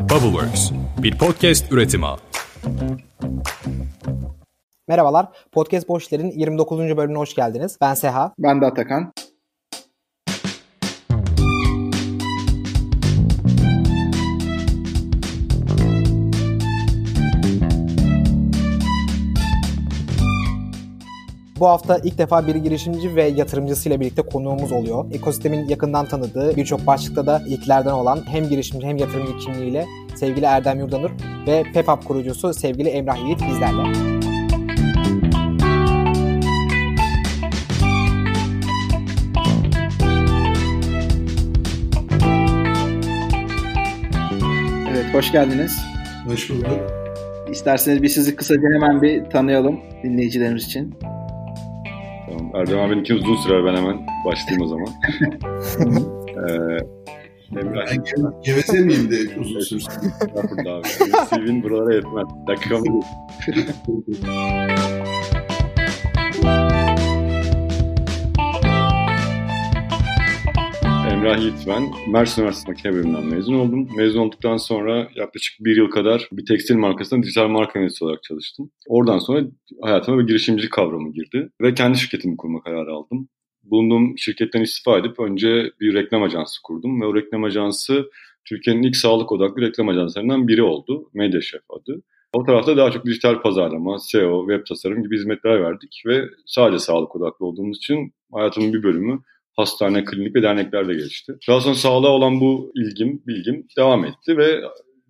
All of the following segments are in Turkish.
Bubbleworks, bir podcast üretimi. Merhabalar, Podcast Boşler'in 29. bölümüne hoş geldiniz. Ben Seha. Ben de Atakan. Bu hafta ilk defa bir girişimci ve yatırımcısıyla birlikte konuğumuz oluyor. Ekosistemin yakından tanıdığı, birçok başlıkta da ilklerden olan hem girişimci hem yatırımcı kimliğiyle sevgili Erdem Yurdanur ve PepUp kurucusu sevgili Emrah Yiğit bizlerle. Evet, hoş geldiniz. Hoş bulduk. İsterseniz bir sizi kısaca hemen bir tanıyalım dinleyicilerimiz için. Erdem abinin uzun sürer ben hemen başlayayım o zaman. ee, Emrah. Ben ge- geveze miyim de uzun sürsün? Estağfurullah abi. CV'nin buralara yetmez. Dakika mı? Emrah Yiğit ben. Mersin Üniversitesi Makine Bölümünden mezun oldum. Mezun olduktan sonra yaklaşık bir yıl kadar bir tekstil markasında dijital marka yöneticisi olarak çalıştım. Oradan sonra hayatıma bir girişimcilik kavramı girdi. Ve kendi şirketimi kurma kararı aldım. Bulunduğum şirketten istifa edip önce bir reklam ajansı kurdum. Ve o reklam ajansı Türkiye'nin ilk sağlık odaklı reklam ajanslarından biri oldu. Medyachef adı. O tarafta daha çok dijital pazarlama, SEO, web tasarım gibi hizmetler verdik ve sadece sağlık odaklı olduğumuz için hayatımın bir bölümü hastane, klinik ve derneklerde geçti. Daha sonra sağlığa olan bu ilgim, bilgim devam etti ve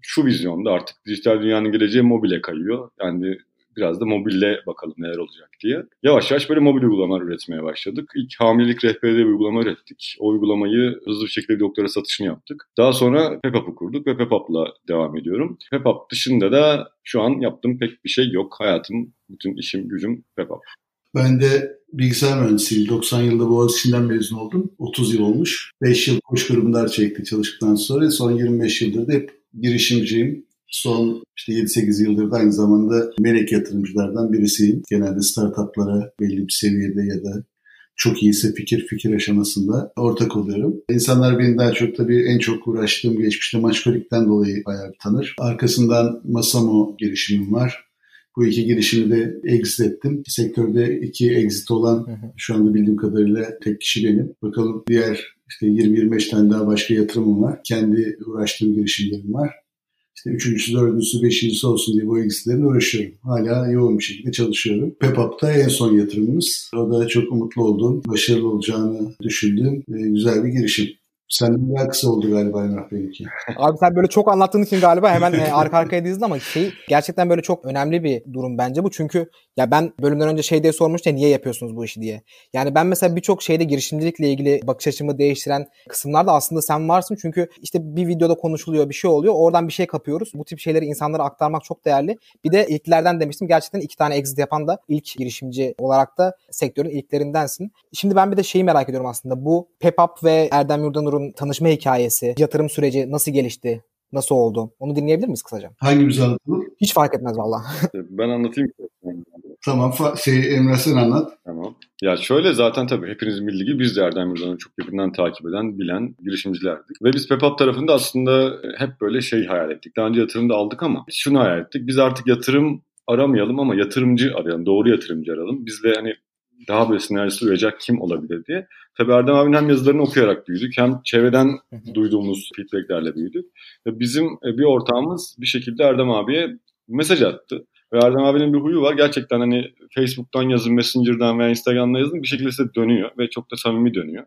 şu vizyonda artık dijital dünyanın geleceği mobile kayıyor. Yani biraz da mobille bakalım neler olacak diye. Yavaş yavaş böyle mobil uygulamalar üretmeye başladık. İlk hamilelik rehberi bir uygulama ürettik. O uygulamayı hızlı bir şekilde bir doktora satışını yaptık. Daha sonra PepUp'ı kurduk ve PepUp'la devam ediyorum. PepUp dışında da şu an yaptığım pek bir şey yok. Hayatım, bütün işim, gücüm PepUp. Ben de bilgisayar mühendisiyim. 90 yılda Boğaziçi'nden mezun oldum. 30 yıl olmuş. 5 yıl koç grubunda çekti çalıştıktan sonra. Son 25 yıldır da hep girişimciyim. Son işte 7-8 yıldır da aynı zamanda melek yatırımcılardan birisiyim. Genelde startuplara belli bir seviyede ya da çok iyiyse fikir fikir aşamasında ortak oluyorum. İnsanlar beni daha çok tabii en çok uğraştığım geçmişte Maçkolik'ten dolayı bayağı bir tanır. Arkasından Masamo girişimim var. Bu iki girişimi de exit ettim. Sektörde iki exit olan şu anda bildiğim kadarıyla tek kişi benim. Bakalım diğer işte 20-25 tane daha başka yatırımım var. Kendi uğraştığım girişimlerim var. İşte üçüncüsü, dördüncüsü, beşincisi olsun diye bu exitlerle uğraşıyorum. Hala yoğun bir şekilde çalışıyorum. PepUp'ta en son yatırımımız. O da çok umutlu olduğum, başarılı olacağını düşündüğüm e, güzel bir girişim. Sen daha kısa oldu galiba Emrah benimki. Abi sen böyle çok anlattığın için galiba hemen e, arka arkaya dizdin ama şey gerçekten böyle çok önemli bir durum bence bu. Çünkü ya ben bölümden önce şey diye sormuştum niye yapıyorsunuz bu işi diye. Yani ben mesela birçok şeyde girişimcilikle ilgili bakış açımı değiştiren kısımlarda aslında sen varsın. Çünkü işte bir videoda konuşuluyor bir şey oluyor. Oradan bir şey kapıyoruz. Bu tip şeyleri insanlara aktarmak çok değerli. Bir de ilklerden demiştim. Gerçekten iki tane exit yapan da ilk girişimci olarak da sektörün ilklerindensin. Şimdi ben bir de şeyi merak ediyorum aslında. Bu PepUp ve Erdem Yurdanur'un tanışma hikayesi, yatırım süreci nasıl gelişti? Nasıl oldu? Onu dinleyebilir miyiz kısaca? Hangimiz anlatalım? Hiç fark etmez valla. Ben anlatayım. Tamam. Şey, Emrah sen anlat. Tamam. Ya şöyle zaten tabii hepinizin bildiği gibi biz de Erdem Yurdan'ı çok yakından takip eden, bilen girişimcilerdik. Ve biz PepUp tarafında aslında hep böyle şey hayal ettik. Daha önce yatırım da aldık ama şunu hayal ettik. Biz artık yatırım aramayalım ama yatırımcı arayalım. Doğru yatırımcı arayalım. Biz de hani daha böyle sinerjisi uyacak kim olabilir diye. Tabii Erdem abinin hem yazılarını okuyarak büyüdük hem çevreden duyduğumuz feedbacklerle büyüdük. Ve bizim e, bir ortağımız bir şekilde Erdem abiye mesaj attı. Ve Erdem abinin bir huyu var. Gerçekten hani Facebook'tan yazın, Messenger'dan veya Instagram'dan yazın bir şekilde size dönüyor ve çok da samimi dönüyor.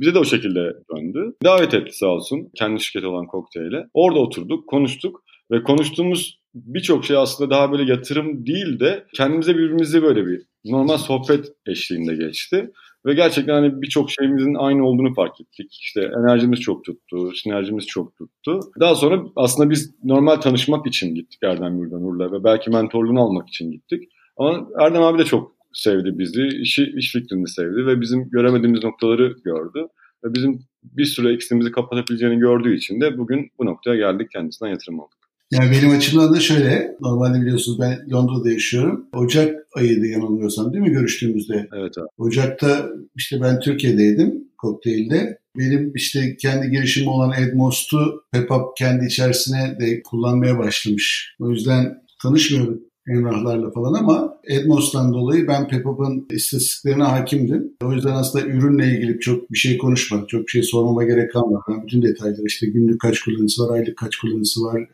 Bize de o şekilde döndü. Davet etti sağ olsun kendi şirketi olan Kokteyl'e. Orada oturduk, konuştuk ve konuştuğumuz birçok şey aslında daha böyle yatırım değil de kendimize birbirimize böyle bir normal sohbet eşliğinde geçti. Ve gerçekten hani birçok şeyimizin aynı olduğunu fark ettik. İşte enerjimiz çok tuttu, sinerjimiz çok tuttu. Daha sonra aslında biz normal tanışmak için gittik Erdem Yurdanur'la ve belki mentorluğunu almak için gittik. Ama Erdem abi de çok sevdi bizi, işi, iş fikrini sevdi ve bizim göremediğimiz noktaları gördü. Ve bizim bir süre eksimizi kapatabileceğini gördüğü için de bugün bu noktaya geldik kendisinden yatırım aldık. Yani benim açımdan da şöyle, normalde biliyorsunuz ben Londra'da yaşıyorum. Ocak ayıydı yanılmıyorsam değil mi görüştüğümüzde? Evet abi. Ocak'ta işte ben Türkiye'deydim kokteylde. benim işte kendi girişimi olan Edmost'u PEPAP kendi içerisine de kullanmaya başlamış. O yüzden tanışmıyorduk Emrahlarla falan ama Edmos'tan dolayı ben Pepop'un istatistiklerine hakimdim. O yüzden aslında ürünle ilgili çok bir şey konuşmadım. Çok bir şey sormama gerek kalmadı. Ben bütün detayları işte günlük kaç kullanıcısı var, aylık kaç kullanıcısı var,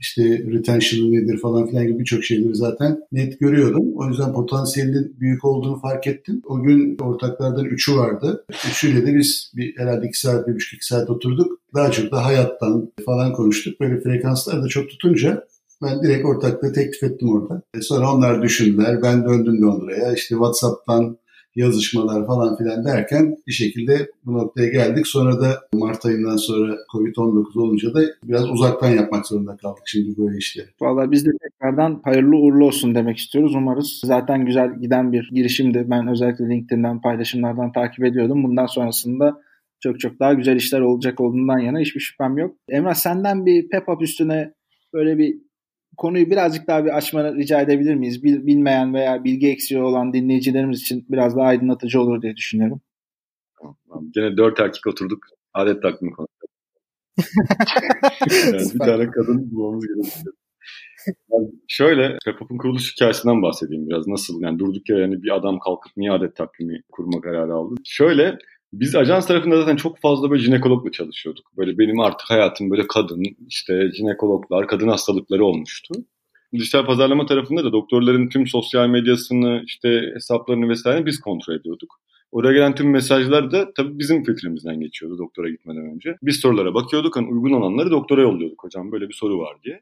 işte retention nedir falan filan gibi birçok şeyleri zaten net görüyordum. O yüzden potansiyelinin büyük olduğunu fark ettim. O gün ortaklardan üçü vardı. Üçüyle de biz bir herhalde iki saat, bir buçuk iki saat oturduk. Daha çok da hayattan falan konuştuk. Böyle frekanslar da çok tutunca ben direkt ortaklığı teklif ettim orada. E sonra onlar düşündüler. Ben döndüm Londra'ya. İşte WhatsApp'tan yazışmalar falan filan derken bir şekilde bu noktaya geldik. Sonra da Mart ayından sonra Covid-19 olunca da biraz uzaktan yapmak zorunda kaldık şimdi böyle işleri. Valla biz de tekrardan hayırlı uğurlu olsun demek istiyoruz. Umarız zaten güzel giden bir girişimdi. Ben özellikle LinkedIn'den paylaşımlardan takip ediyordum. Bundan sonrasında çok çok daha güzel işler olacak olduğundan yana hiçbir şüphem yok. Emrah senden bir PepUp üstüne böyle bir konuyu birazcık daha bir açmanı rica edebilir miyiz? Bil, bilmeyen veya bilgi eksiği olan dinleyicilerimiz için biraz daha aydınlatıcı olur diye düşünüyorum. Tamam. Gene dört erkek oturduk. Adet takvimi konuştuk. yani bir tane kadın bulmamız gerekiyor. Yani şöyle Pepup'un kuruluş hikayesinden bahsedeyim biraz. Nasıl yani durduk yere yani bir adam kalkıp niye adet takvimi kurma kararı aldı. Şöyle biz ajans tarafında zaten çok fazla böyle jinekologla çalışıyorduk. Böyle benim artık hayatım böyle kadın, işte jinekologlar, kadın hastalıkları olmuştu. Dijital pazarlama tarafında da doktorların tüm sosyal medyasını, işte hesaplarını vesaire biz kontrol ediyorduk. Oraya gelen tüm mesajlar da tabii bizim filtremizden geçiyordu doktora gitmeden önce. Biz sorulara bakıyorduk, hani uygun olanları doktora yolluyorduk hocam böyle bir soru var diye.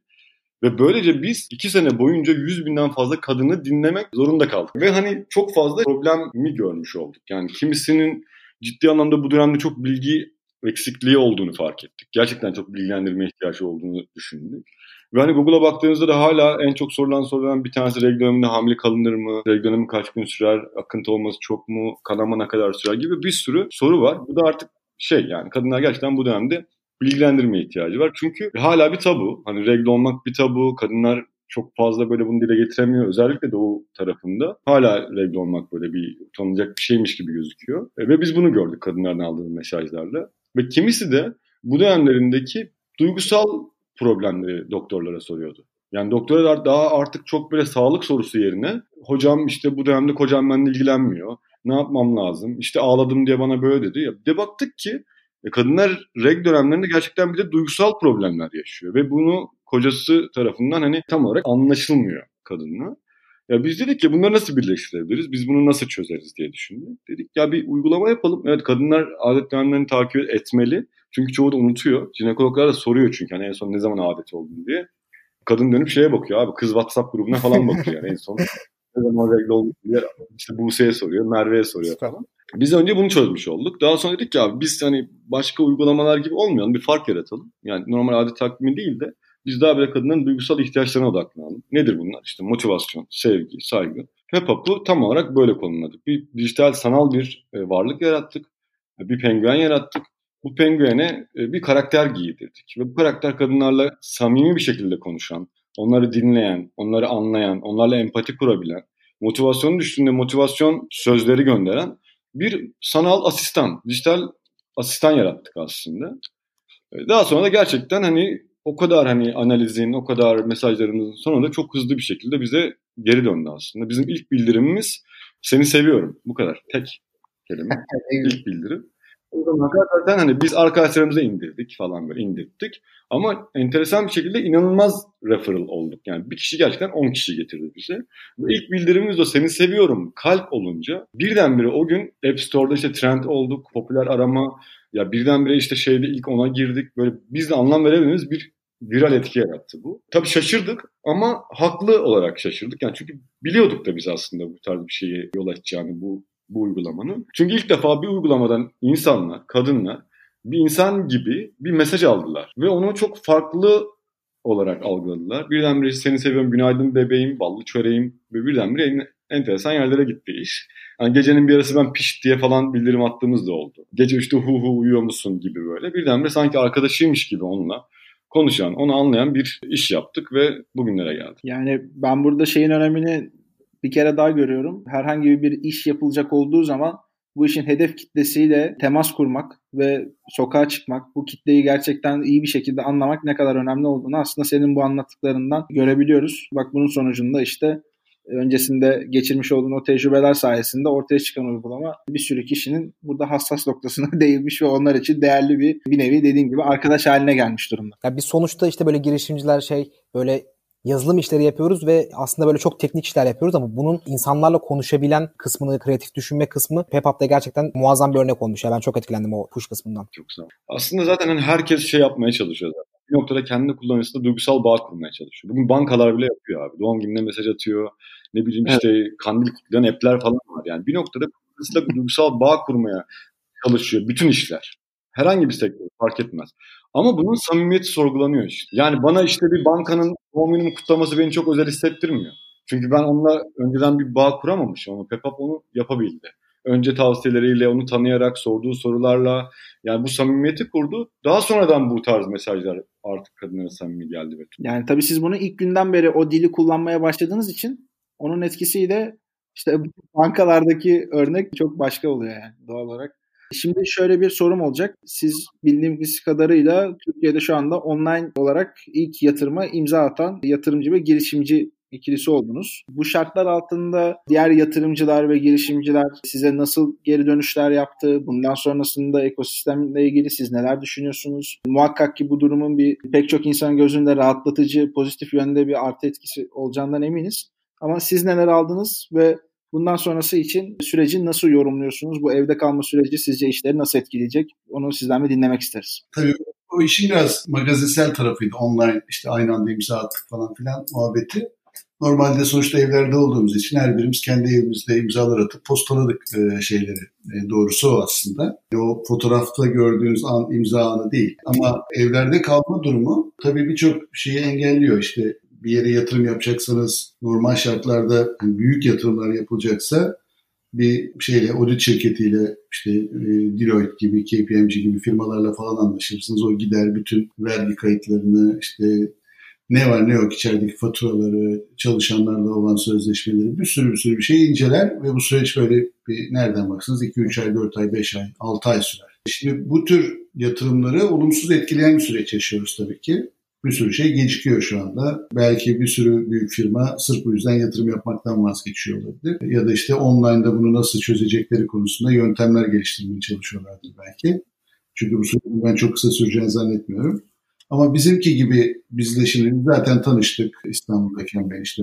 Ve böylece biz iki sene boyunca 100 binden fazla kadını dinlemek zorunda kaldık. Ve hani çok fazla problemi görmüş olduk. Yani kimisinin ciddi anlamda bu dönemde çok bilgi eksikliği olduğunu fark ettik. Gerçekten çok bilgilendirme ihtiyacı olduğunu düşündük. Ve hani Google'a baktığınızda da hala en çok sorulan sorulan bir tanesi regl döneminde hamile kalınır mı? Regl dönemi kaç gün sürer? Akıntı olması çok mu? Kanama ne kadar sürer gibi bir sürü soru var. Bu da artık şey yani kadınlar gerçekten bu dönemde bilgilendirme ihtiyacı var. Çünkü hala bir tabu. Hani regl olmak bir tabu. Kadınlar çok fazla böyle bunu dile getiremiyor. Özellikle doğu tarafında hala regl olmak böyle bir utanılacak bir şeymiş gibi gözüküyor. E, ve biz bunu gördük kadınlardan aldığımız mesajlarla. Ve kimisi de bu dönemlerindeki duygusal problemleri doktorlara soruyordu. Yani doktorlar daha artık çok böyle sağlık sorusu yerine hocam işte bu dönemde kocam benimle ilgilenmiyor. Ne yapmam lazım? İşte ağladım diye bana böyle dedi. Ya de baktık ki e, kadınlar reg dönemlerinde gerçekten bir de duygusal problemler yaşıyor. Ve bunu kocası tarafından hani tam olarak anlaşılmıyor kadınla. Ya biz dedik ki bunları nasıl birleştirebiliriz? Biz bunu nasıl çözeriz diye düşündük. Dedik ya bir uygulama yapalım. Evet kadınlar adet dönemlerini takip etmeli. Çünkü çoğu da unutuyor. Jinekologlar da soruyor çünkü hani en son ne zaman adet oldun diye. Kadın dönüp şeye bakıyor abi kız WhatsApp grubuna falan bakıyor yani en son. ne zaman regl oldun diye işte Buse'ye soruyor, Merve'ye soruyor falan. Biz önce bunu çözmüş olduk. Daha sonra dedik ki abi biz hani başka uygulamalar gibi olmayalım bir fark yaratalım. Yani normal adet takvimi değil de biz daha böyle kadının duygusal ihtiyaçlarına odaklanalım. Nedir bunlar? İşte motivasyon, sevgi, saygı. Pepap'ı tam olarak böyle konumladık. Bir dijital sanal bir e, varlık yarattık. Bir penguen yarattık. Bu penguene e, bir karakter giydirdik. Ve bu karakter kadınlarla samimi bir şekilde konuşan, onları dinleyen, onları anlayan, onlarla empati kurabilen, motivasyonu düştüğünde motivasyon sözleri gönderen bir sanal asistan, dijital asistan yarattık aslında. E, daha sonra da gerçekten hani o kadar hani analizin, o kadar mesajlarımızın sonunda çok hızlı bir şekilde bize geri döndü aslında. Bizim ilk bildirimimiz seni seviyorum. Bu kadar. Tek kelime. ilk bildirim. O zaman zaten hani biz arkadaşlarımıza indirdik falan böyle indirdik. Ama enteresan bir şekilde inanılmaz referral olduk. Yani bir kişi gerçekten 10 kişi getirdi bize. Ve ilk bildirimimiz o seni seviyorum kalp olunca birdenbire o gün App Store'da işte trend olduk. Popüler arama ya birdenbire işte şeyde ilk ona girdik. Böyle biz de anlam veremediğimiz bir viral etki yarattı bu. Tabii şaşırdık ama haklı olarak şaşırdık. Yani çünkü biliyorduk da biz aslında bu tarz bir şeye yol açacağını bu bu uygulamanın. Çünkü ilk defa bir uygulamadan insanlar, kadınlar bir insan gibi bir mesaj aldılar. Ve onu çok farklı olarak algıladılar. Birdenbire seni seviyorum, günaydın bebeğim, ballı çöreğim ve birdenbire enteresan yerlere gitti iş. Yani gecenin bir arası ben piş diye falan bildirim attığımız da oldu. Gece işte hu hu uyuyor musun gibi böyle. Birdenbire sanki arkadaşıymış gibi onunla konuşan, onu anlayan bir iş yaptık ve bugünlere geldik. Yani ben burada şeyin önemini bir kere daha görüyorum. Herhangi bir iş yapılacak olduğu zaman bu işin hedef kitlesiyle temas kurmak ve sokağa çıkmak, bu kitleyi gerçekten iyi bir şekilde anlamak ne kadar önemli olduğunu aslında senin bu anlattıklarından görebiliyoruz. Bak bunun sonucunda işte öncesinde geçirmiş olduğun o tecrübeler sayesinde ortaya çıkan uygulama bir sürü kişinin burada hassas noktasına değinmiş ve onlar için değerli bir bir nevi dediğim gibi arkadaş haline gelmiş durumda. Ya biz sonuçta işte böyle girişimciler şey böyle yazılım işleri yapıyoruz ve aslında böyle çok teknik işler yapıyoruz ama bunun insanlarla konuşabilen kısmını, kreatif düşünme kısmı PepUp'da gerçekten muazzam bir örnek olmuş. Ya ben çok etkilendim o push kısmından. Çok sağ ol. Aslında zaten hani herkes şey yapmaya çalışıyor zaten. Bir noktada kendi kullanıcısında duygusal bağ kurmaya çalışıyor. Bugün bankalar bile yapıyor abi. Doğum gününe mesaj atıyor. Ne bileyim işte evet. kandil kutlayan app'ler falan var. Yani bir noktada kullanıcısıyla duygusal bağ kurmaya çalışıyor. Bütün işler. Herhangi bir sektör fark etmez. Ama bunun samimiyeti sorgulanıyor işte. Yani bana işte bir bankanın doğum günümü kutlaması beni çok özel hissettirmiyor. Çünkü ben onunla önceden bir bağ kuramamışım ama Pepap onu yapabildi. Önce tavsiyeleriyle, onu tanıyarak, sorduğu sorularla yani bu samimiyeti kurdu. Daha sonradan bu tarz mesajlar artık kadınlara samimi geldi. Ve yani tabii siz bunu ilk günden beri o dili kullanmaya başladığınız için onun etkisiyle işte bankalardaki örnek çok başka oluyor yani doğal olarak. Şimdi şöyle bir sorum olacak. Siz bildiğimiz kadarıyla Türkiye'de şu anda online olarak ilk yatırıma imza atan yatırımcı ve girişimci ikilisi oldunuz. Bu şartlar altında diğer yatırımcılar ve girişimciler size nasıl geri dönüşler yaptı? Bundan sonrasında ekosistemle ilgili siz neler düşünüyorsunuz? Muhakkak ki bu durumun bir pek çok insan gözünde rahatlatıcı, pozitif yönde bir artı etkisi olacağından eminiz. Ama siz neler aldınız ve Bundan sonrası için süreci nasıl yorumluyorsunuz? Bu evde kalma süreci sizce işleri nasıl etkileyecek? Onu sizden de dinlemek isteriz. Tabii o işin biraz magazinsel tarafıydı. Online işte aynı anda imza attık falan filan muhabbeti. Normalde sonuçta evlerde olduğumuz için her birimiz kendi evimizde imzalar atıp postaladık e, şeyleri. E, doğrusu o aslında. E, o fotoğrafta gördüğünüz an imza anı değil. Ama evlerde kalma durumu tabii birçok şeyi engelliyor. İşte bir yere yatırım yapacaksanız normal şartlarda yani büyük yatırımlar yapılacaksa bir şeyle audit şirketiyle işte e, Deloitte gibi, KPMG gibi firmalarla falan anlaşırsınız. O gider bütün vergi kayıtlarını işte ne var ne yok içerideki faturaları, çalışanlarla olan sözleşmeleri bir sürü bir sürü bir şey inceler ve bu süreç böyle bir nereden baksanız 2-3 ay, 4 ay, 5 ay, 6 ay sürer. Şimdi bu tür yatırımları olumsuz etkileyen bir süreç yaşıyoruz tabii ki bir sürü şey gecikiyor şu anda. Belki bir sürü büyük firma sırf bu yüzden yatırım yapmaktan vazgeçiyor olabilir. Ya da işte online'da bunu nasıl çözecekleri konusunda yöntemler geliştirmeye çalışıyorlardır belki. Çünkü bu sürecin ben çok kısa süreceğini zannetmiyorum. Ama bizimki gibi bizleşimleri zaten tanıştık İstanbul'dayken ben işte.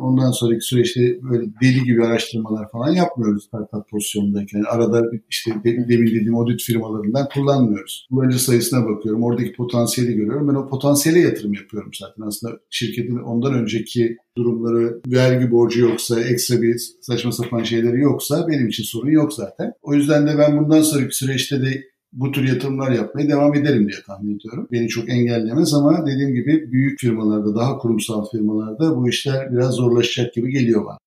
Ondan sonraki süreçte böyle deli gibi araştırmalar falan yapmıyoruz startup pozisyonundayken. Yani arada işte demin dediğim audit firmalarından kullanmıyoruz. Kullanıcı sayısına bakıyorum. Oradaki potansiyeli görüyorum. Ben o potansiyele yatırım yapıyorum zaten. Aslında şirketin ondan önceki durumları, vergi borcu yoksa, ekstra bir saçma sapan şeyleri yoksa benim için sorun yok zaten. O yüzden de ben bundan sonraki süreçte de bu tür yatırımlar yapmaya devam ederim diye tahmin ediyorum. Beni çok engellemez ama dediğim gibi büyük firmalarda, daha kurumsal firmalarda bu işler biraz zorlaşacak gibi geliyor bana.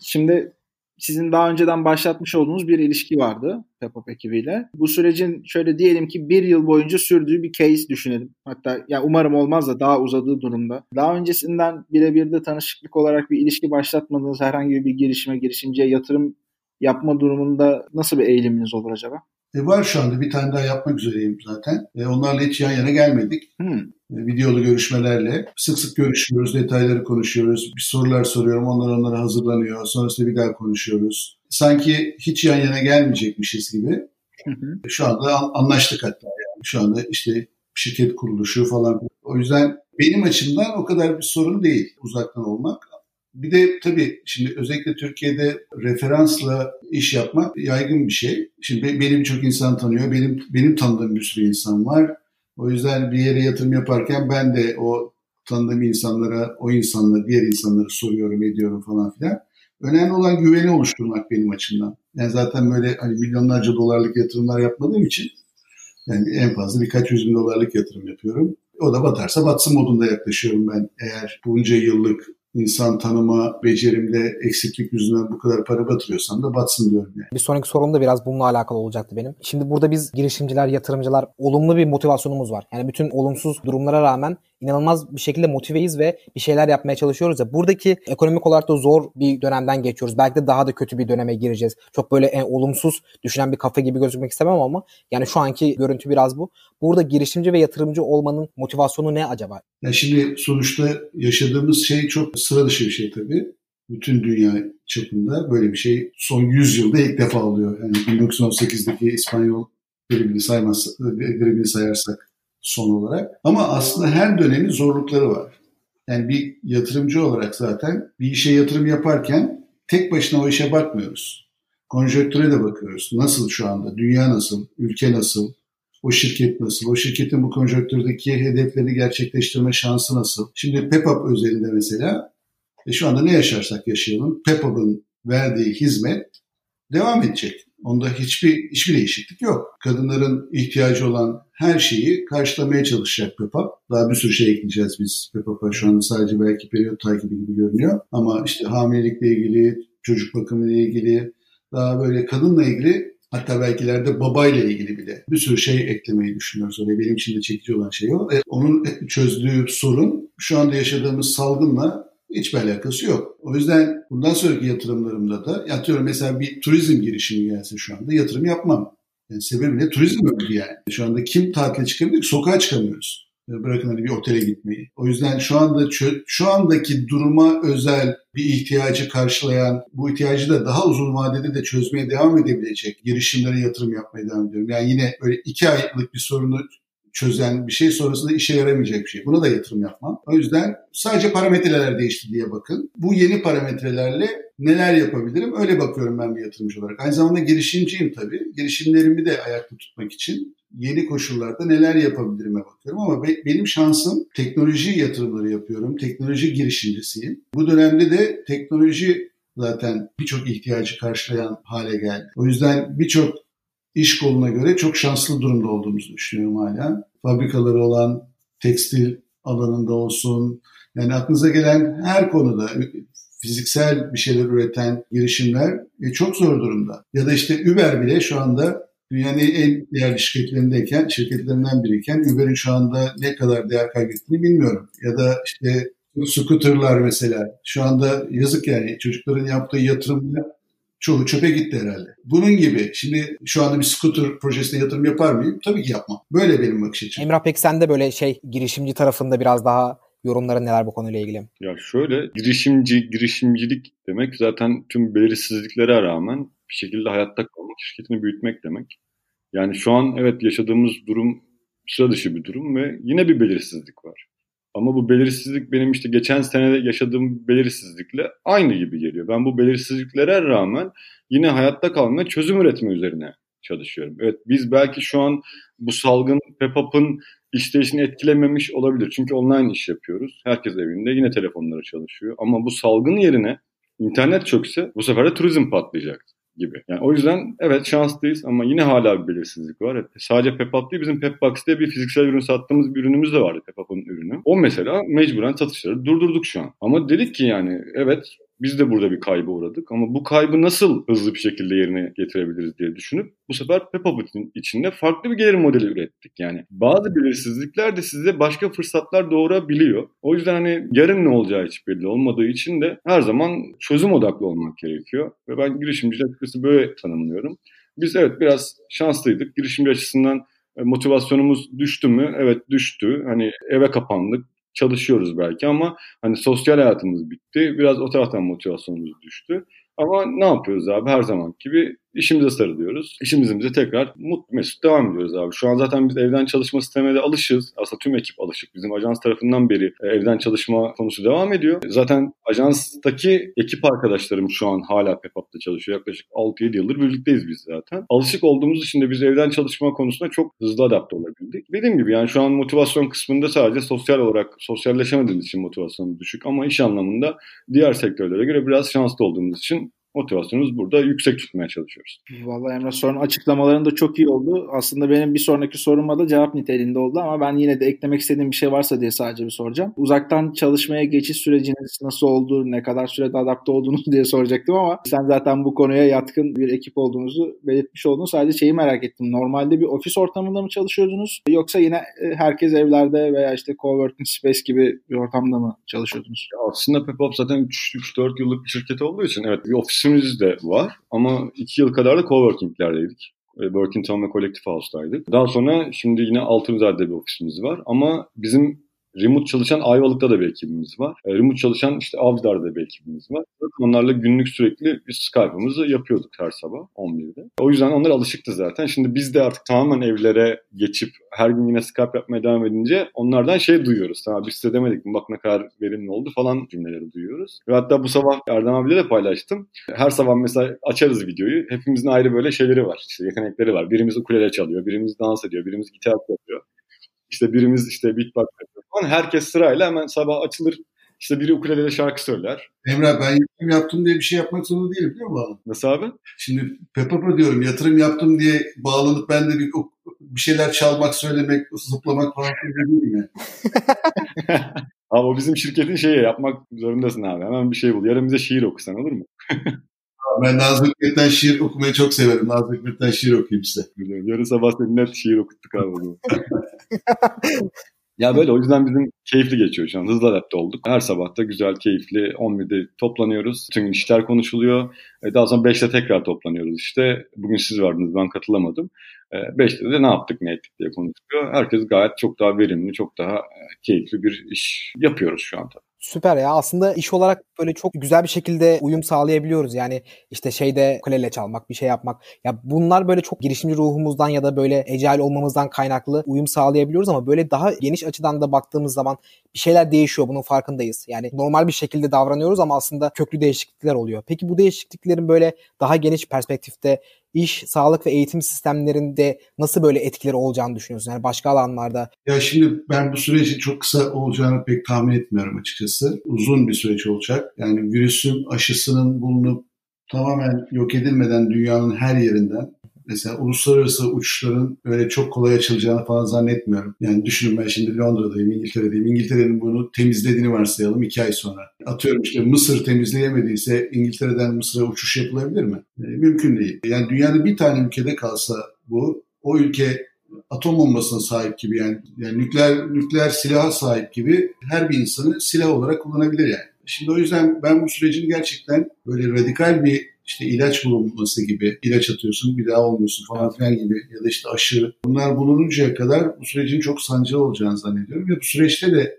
Şimdi sizin daha önceden başlatmış olduğunuz bir ilişki vardı Pepop ekibiyle. Bu sürecin şöyle diyelim ki bir yıl boyunca sürdüğü bir case düşünelim. Hatta ya umarım olmaz da daha uzadığı durumda. Daha öncesinden birebir de tanışıklık olarak bir ilişki başlatmadığınız herhangi bir girişime, girişimciye yatırım yapma durumunda nasıl bir eğiliminiz olur acaba? E var şu anda bir tane daha yapmak üzereyim zaten. E onlarla hiç yan yana gelmedik. Hmm. E, videolu görüşmelerle. Sık sık görüşüyoruz, detayları konuşuyoruz. Bir sorular soruyorum, onlar onlara hazırlanıyor. Sonrasında bir daha konuşuyoruz. Sanki hiç yan yana gelmeyecekmişiz gibi. Şu anda anlaştık hatta yani. Şu anda işte şirket kuruluşu falan. O yüzden benim açımdan o kadar bir sorun değil uzaktan olmak. Bir de tabii şimdi özellikle Türkiye'de referansla iş yapmak yaygın bir şey. Şimdi benim çok insan tanıyor, benim benim tanıdığım bir sürü insan var. O yüzden bir yere yatırım yaparken ben de o tanıdığım insanlara, o insanlara, diğer insanlara soruyorum, ediyorum falan filan. Önemli olan güveni oluşturmak benim açımdan. Yani zaten böyle hani milyonlarca dolarlık yatırımlar yapmadığım için yani en fazla birkaç yüz bin dolarlık yatırım yapıyorum. O da batarsa batsın modunda yaklaşıyorum ben. Eğer bunca yıllık insan tanıma becerimde eksiklik yüzünden bu kadar para batırıyorsam da batsın diyorum yani. Bir sonraki sorum da biraz bununla alakalı olacaktı benim. Şimdi burada biz girişimciler, yatırımcılar olumlu bir motivasyonumuz var. Yani bütün olumsuz durumlara rağmen inanılmaz bir şekilde motiveyiz ve bir şeyler yapmaya çalışıyoruz ya. Buradaki ekonomik olarak da zor bir dönemden geçiyoruz. Belki de daha da kötü bir döneme gireceğiz. Çok böyle en olumsuz düşünen bir kafa gibi gözükmek istemem ama yani şu anki görüntü biraz bu. Burada girişimci ve yatırımcı olmanın motivasyonu ne acaba? Ya şimdi sonuçta yaşadığımız şey çok sıra dışı bir şey tabii. Bütün dünya çapında böyle bir şey son 100 yılda ilk defa oluyor. Yani 1918'deki İspanyol gribini saymaz, gribini sayarsak son olarak. Ama aslında her dönemin zorlukları var. Yani bir yatırımcı olarak zaten bir işe yatırım yaparken tek başına o işe bakmıyoruz. Konjöktüre de bakıyoruz. Nasıl şu anda? Dünya nasıl? Ülke nasıl? O şirket nasıl? O şirketin bu konjöktürdeki hedeflerini gerçekleştirme şansı nasıl? Şimdi PEPAP özelinde mesela e şu anda ne yaşarsak yaşayalım PEPAP'ın verdiği hizmet devam edecek. Onda hiçbir hiçbir değişiklik yok. Kadınların ihtiyacı olan her şeyi karşılamaya çalışacak PEPAP. Daha bir sürü şey ekleyeceğiz biz PEPAP'a. Şu anda sadece belki periyot takibi gibi görünüyor. Ama işte hamilelikle ilgili, çocuk bakımı ile ilgili, daha böyle kadınla ilgili hatta belki ileride babayla ilgili bile bir sürü şey eklemeyi düşünüyoruz. Oraya benim için de çekici olan şey o. E, onun çözdüğü sorun şu anda yaşadığımız salgınla hiçbir alakası yok. O yüzden bundan sonraki yatırımlarımda da yatıyorum mesela bir turizm girişimi gelse şu anda yatırım yapmam. Yani sebebi ne? Turizm öldü yani. Şu anda kim tatile çıkabilir? Sokağa çıkamıyoruz. Bırakın hani bir otele gitmeyi. O yüzden şu anda şu andaki duruma özel bir ihtiyacı karşılayan, bu ihtiyacı da daha uzun vadede de çözmeye devam edebilecek girişimlere yatırım yapmaya devam ediyorum. Yani yine böyle iki aylık bir sorunu çözen bir şey sonrasında işe yaramayacak bir şey. Buna da yatırım yapmam. O yüzden sadece parametreler değişti diye bakın. Bu yeni parametrelerle neler yapabilirim? Öyle bakıyorum ben bir yatırımcı olarak. Aynı zamanda girişimciyim tabii. Girişimlerimi de ayakta tutmak için yeni koşullarda neler yapabilirime bakıyorum ama be, benim şansım teknoloji yatırımları yapıyorum. Teknoloji girişimcisiyim. Bu dönemde de teknoloji zaten birçok ihtiyacı karşılayan hale geldi. O yüzden birçok iş koluna göre çok şanslı durumda olduğumuzu düşünüyorum hala. Fabrikaları olan tekstil alanında olsun, yani aklınıza gelen her konuda fiziksel bir şeyler üreten girişimler e, çok zor durumda. Ya da işte Uber bile şu anda dünyanın en değerli şirketlerindeyken, şirketlerinden biriyken Uber'in şu anda ne kadar değer kaybettiğini bilmiyorum. Ya da işte scooterlar mesela şu anda yazık yani çocukların yaptığı yatırımla çoğu çöpe gitti herhalde. Bunun gibi şimdi şu anda bir scooter projesine yatırım yapar mıyım? Tabii ki yapmam. Böyle benim bakış açım. Emrah peki sen de böyle şey girişimci tarafında biraz daha yorumların neler bu konuyla ilgili? Ya şöyle girişimci, girişimcilik demek zaten tüm belirsizliklere rağmen bir şekilde hayatta kalmak, şirketini büyütmek demek. Yani şu an evet yaşadığımız durum sıra dışı bir durum ve yine bir belirsizlik var. Ama bu belirsizlik benim işte geçen sene yaşadığım belirsizlikle aynı gibi geliyor. Ben bu belirsizliklere rağmen yine hayatta kalma, çözüm üretme üzerine çalışıyorum. Evet biz belki şu an bu salgın PEPAP'ın işleyişini etkilememiş olabilir. Çünkü online iş yapıyoruz. Herkes evinde yine telefonları çalışıyor. Ama bu salgın yerine internet çökse bu sefer de turizm patlayacak gibi. Yani o yüzden evet şanslıyız ama yine hala bir belirsizlik var. Sadece Pepap değil bizim Pepbox diye bir fiziksel ürün sattığımız bir ürünümüz de vardı Pepap'ın ürünü. O mesela mecburen satışları durdurduk şu an. Ama dedik ki yani evet biz de burada bir kaybı uğradık ama bu kaybı nasıl hızlı bir şekilde yerine getirebiliriz diye düşünüp bu sefer Pepabot'un içinde farklı bir gelir modeli ürettik. Yani bazı belirsizlikler de size başka fırsatlar doğurabiliyor. O yüzden hani yarın ne olacağı hiç belli olmadığı için de her zaman çözüm odaklı olmak gerekiyor. Ve ben girişimci açıkçası böyle tanımlıyorum. Biz evet biraz şanslıydık. Girişimci açısından e, motivasyonumuz düştü mü? Evet düştü. Hani eve kapandık çalışıyoruz belki ama hani sosyal hayatımız bitti. Biraz o taraftan motivasyonumuz düştü. Ama ne yapıyoruz abi her zaman gibi işimize sarılıyoruz. İşimize tekrar mutlu mesut devam ediyoruz abi. Şu an zaten biz evden çalışma sistemine de alışız. Aslında tüm ekip alışık. Bizim ajans tarafından beri e, evden çalışma konusu devam ediyor. Zaten ajanstaki ekip arkadaşlarım şu an hala Pepap'ta çalışıyor. Yaklaşık 6-7 yıldır birlikteyiz biz zaten. Alışık olduğumuz için de biz evden çalışma konusunda çok hızlı adapte olabildik. Dediğim gibi yani şu an motivasyon kısmında sadece sosyal olarak sosyalleşemediğimiz için motivasyonumuz düşük ama iş anlamında diğer sektörlere göre biraz şanslı olduğumuz için motivasyonumuz burada yüksek tutmaya çalışıyoruz. Vallahi Emre sorun açıklamaların da çok iyi oldu. Aslında benim bir sonraki soruma da cevap niteliğinde oldu ama ben yine de eklemek istediğim bir şey varsa diye sadece bir soracağım. Uzaktan çalışmaya geçiş süreciniz nasıl oldu, ne kadar sürede adapte oldunuz diye soracaktım ama sen zaten bu konuya yatkın bir ekip olduğunuzu belirtmiş oldun. Sadece şeyi merak ettim. Normalde bir ofis ortamında mı çalışıyordunuz yoksa yine e, herkes evlerde veya işte coworking space gibi bir ortamda mı çalışıyordunuz? Aslında Pepop zaten 3-4 yıllık bir şirket olduğu için evet bir ofisimiz de var ama 2 yıl kadar da coworkinglerdeydik. E, Working ve Collective House'daydık. Daha sonra şimdi yine Altınzade'de bir ofisimiz var ama bizim Remote çalışan Ayvalık'ta da bir ekibimiz var. E, remote çalışan işte Avcılar'da bir ekibimiz var. Onlarla günlük sürekli biz Skype'ımızı yapıyorduk her sabah 11'de. O yüzden onlar alışıktı zaten. Şimdi biz de artık tamamen evlere geçip her gün yine Skype yapmaya devam edince onlardan şey duyuyoruz. Tamam biz size demedik mi bak ne kadar verimli oldu falan cümleleri duyuyoruz. Ve hatta bu sabah Erdem abiyle de paylaştım. Her sabah mesela açarız videoyu. Hepimizin ayrı böyle şeyleri var. İşte yetenekleri var. Birimiz ukulele çalıyor, birimiz dans ediyor, birimiz gitar yapıyor. İşte birimiz işte beatbox yapıyor falan. Herkes sırayla hemen sabah açılır. İşte biri ukulelede şarkı söyler. Emre ben yatırım yaptım diye bir şey yapmak zorunda değilim biliyor musun? Nasıl abi? Şimdi Pepapa diyorum yatırım yaptım diye bağlanıp ben de bir, bir şeyler çalmak, söylemek, zıplamak falan değil mi? abi o bizim şirketin şeyi yapmak zorundasın abi. Hemen bir şey bul. Yarın bize şiir okusan olur mu? Ben Nazım Hikmet'ten şiir okumayı çok severim. Nazım Hikmet'ten şiir okuyayım size. Yarın sabah seni net şiir okuttuk abi. ya böyle o yüzden bizim keyifli geçiyor şu an. Hızlı adapte olduk. Her sabah da güzel, keyifli 11'de toplanıyoruz. Tüm işler konuşuluyor. E, daha sonra 5'te tekrar toplanıyoruz işte. Bugün siz vardınız ben katılamadım. 5'te e, de ne yaptık ne ettik diye konuşuluyor. Herkes gayet çok daha verimli, çok daha e, keyifli bir iş yapıyoruz şu an tabii. Süper ya. Aslında iş olarak böyle çok güzel bir şekilde uyum sağlayabiliyoruz. Yani işte şeyde kulele çalmak, bir şey yapmak. Ya bunlar böyle çok girişimci ruhumuzdan ya da böyle ecel olmamızdan kaynaklı uyum sağlayabiliyoruz ama böyle daha geniş açıdan da baktığımız zaman bir şeyler değişiyor. Bunun farkındayız. Yani normal bir şekilde davranıyoruz ama aslında köklü değişiklikler oluyor. Peki bu değişikliklerin böyle daha geniş perspektifte iş, sağlık ve eğitim sistemlerinde nasıl böyle etkileri olacağını düşünüyorsun? Yani başka alanlarda. Ya şimdi ben bu sürecin çok kısa olacağını pek tahmin etmiyorum açıkçası. Uzun bir süreç olacak. Yani virüsün aşısının bulunup tamamen yok edilmeden dünyanın her yerinden mesela uluslararası uçuşların öyle çok kolay açılacağını falan zannetmiyorum. Yani düşünün ben şimdi Londra'dayım, İngiltere'deyim. İngiltere'nin bunu temizlediğini varsayalım iki ay sonra. Atıyorum işte Mısır temizleyemediyse İngiltere'den Mısır'a uçuş yapılabilir mi? E, mümkün değil. Yani dünyada bir tane ülkede kalsa bu, o ülke atom bombasına sahip gibi yani, yani nükleer nükleer silaha sahip gibi her bir insanı silah olarak kullanabilir yani. Şimdi o yüzden ben bu sürecin gerçekten böyle radikal bir işte ilaç bulunması gibi ilaç atıyorsun bir daha olmuyorsun falan filan gibi ya da işte aşı bunlar bulununcaya kadar bu sürecin çok sancılı olacağını zannediyorum ve bu süreçte de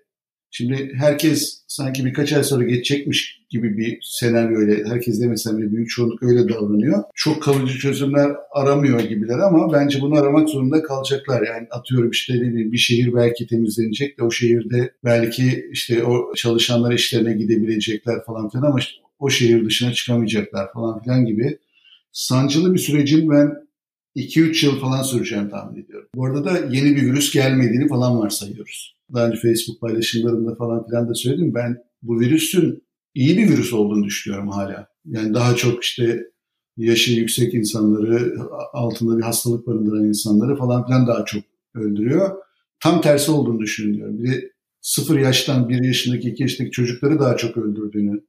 şimdi herkes sanki birkaç ay sonra geçecekmiş gibi bir senaryoyla herkes demesem bile büyük çoğunluk öyle davranıyor. Çok kalıcı çözümler aramıyor gibiler ama bence bunu aramak zorunda kalacaklar. Yani atıyorum işte ne bir şehir belki temizlenecek de o şehirde belki işte o çalışanlar işlerine gidebilecekler falan filan ama işte o şehir dışına çıkamayacaklar falan filan gibi sancılı bir sürecin ben 2-3 yıl falan süreceğini tahmin ediyorum. Bu arada da yeni bir virüs gelmediğini falan varsayıyoruz. Daha önce Facebook paylaşımlarımda falan filan da söyledim. Ben bu virüsün iyi bir virüs olduğunu düşünüyorum hala. Yani daha çok işte yaşı yüksek insanları, altında bir hastalık barındıran insanları falan filan daha çok öldürüyor. Tam tersi olduğunu düşünüyorum. Bir de sıfır yaştan bir yaşındaki, iki yaşındaki çocukları daha çok öldürdüğünü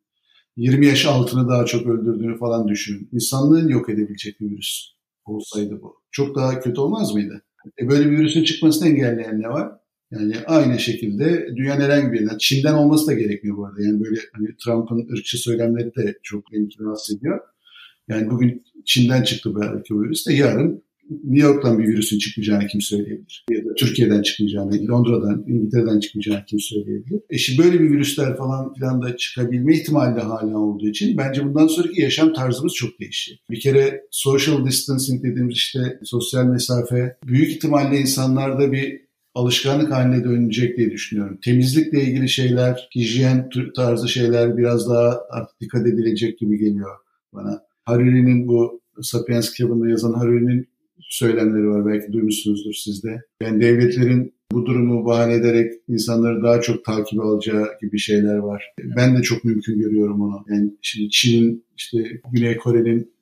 20 yaş altını daha çok öldürdüğünü falan düşün. İnsanlığın yok edebilecek bir virüs olsaydı bu. Çok daha kötü olmaz mıydı? E böyle bir virüsün çıkmasını engelleyen ne var? Yani aynı şekilde dünyanın herhangi bir yerinden, Çin'den olması da gerekmiyor bu arada. Yani böyle hani Trump'ın ırkçı söylemleri de çok beni rahatsız ediyor. Yani bugün Çin'den çıktı belki virüs de yarın New York'tan bir virüsün çıkmayacağını kim söyleyebilir? Ya da Türkiye'den çıkmayacağını, Londra'dan, İngiltere'den çıkmayacağını kim söyleyebilir? E şimdi böyle bir virüsler falan filan da çıkabilme ihtimali de hala olduğu için bence bundan sonraki yaşam tarzımız çok değişecek. Bir kere social distancing dediğimiz işte sosyal mesafe büyük ihtimalle insanlarda bir alışkanlık haline dönecek diye düşünüyorum. Temizlikle ilgili şeyler, hijyen tarzı şeyler biraz daha artık dikkat edilecek gibi geliyor bana. Hariri'nin bu Sapiens kitabında yazan Hariri'nin söylemleri var belki duymuşsunuzdur siz de. Yani devletlerin bu durumu bahane ederek insanları daha çok takip alacağı gibi şeyler var. Ben de çok mümkün görüyorum onu. Yani şimdi Çin'in işte Güney Kore'nin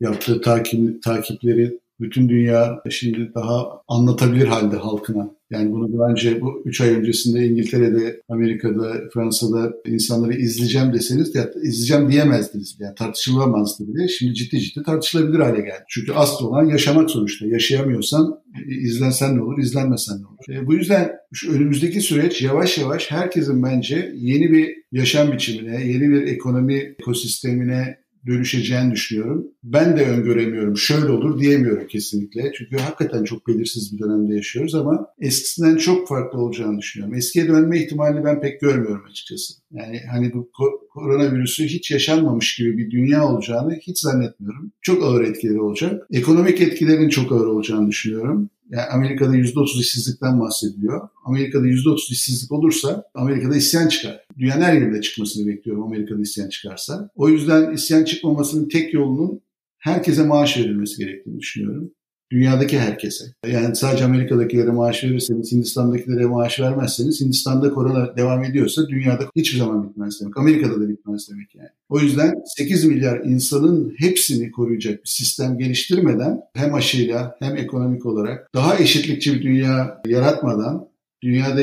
yaptığı takip, takipleri bütün dünya şimdi daha anlatabilir halde halkına. Yani bunu daha önce bu 3 ay öncesinde İngiltere'de, Amerika'da, Fransa'da insanları izleyeceğim deseniz ya, izleyeceğim diyemezdiniz. Yani tartışılamazdı bile. Şimdi ciddi ciddi tartışılabilir hale geldi. Çünkü asıl olan yaşamak sonuçta. Yaşayamıyorsan izlensen ne olur, izlenmesen ne olur. E, bu yüzden şu önümüzdeki süreç yavaş yavaş herkesin bence yeni bir yaşam biçimine, yeni bir ekonomi ekosistemine dönüşeceğini düşünüyorum. Ben de öngöremiyorum. Şöyle olur diyemiyorum kesinlikle. Çünkü hakikaten çok belirsiz bir dönemde yaşıyoruz ama eskisinden çok farklı olacağını düşünüyorum. Eskiye dönme ihtimalini ben pek görmüyorum açıkçası. Yani hani bu koronavirüsü hiç yaşanmamış gibi bir dünya olacağını hiç zannetmiyorum. Çok ağır etkileri olacak. Ekonomik etkilerin çok ağır olacağını düşünüyorum. Yani Amerika'da %30 işsizlikten bahsediliyor. Amerika'da %30 işsizlik olursa Amerika'da isyan çıkar. Dünyanın her yerinde çıkmasını bekliyorum Amerika'da isyan çıkarsa. O yüzden isyan çıkmamasının tek yolunun herkese maaş verilmesi gerektiğini düşünüyorum. Dünyadaki herkese. Yani sadece Amerika'dakilere maaş verirseniz, Hindistan'dakilere maaş vermezseniz, Hindistan'da korona devam ediyorsa dünyada hiçbir zaman bitmez demek. Amerika'da da bitmez demek yani. O yüzden 8 milyar insanın hepsini koruyacak bir sistem geliştirmeden hem aşıyla hem ekonomik olarak daha eşitlikçi bir dünya yaratmadan dünyada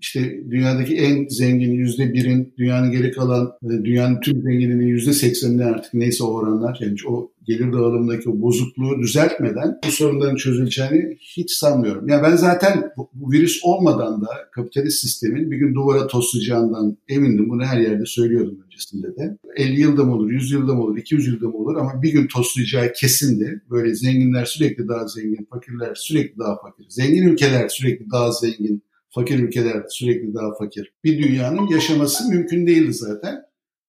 işte dünyadaki en zengin yüzde birin dünyanın geri kalan dünyanın tüm zenginliğinin yüzde seksenini artık neyse o oranlar yani o gelir dağılımındaki o bozukluğu düzeltmeden bu sorunların çözüleceğini hiç sanmıyorum. Yani ben zaten bu virüs olmadan da kapitalist sistemin bir gün duvara toslayacağından emindim. Bunu her yerde söylüyordum öncesinde de. 50 yılda mı olur, 100 yılda mı olur, 200 yılda mı olur ama bir gün toslayacağı kesindi. Böyle zenginler sürekli daha zengin, fakirler sürekli daha fakir. Zengin ülkeler sürekli daha zengin, fakir ülkeler sürekli daha fakir. Bir dünyanın yaşaması mümkün değildi zaten.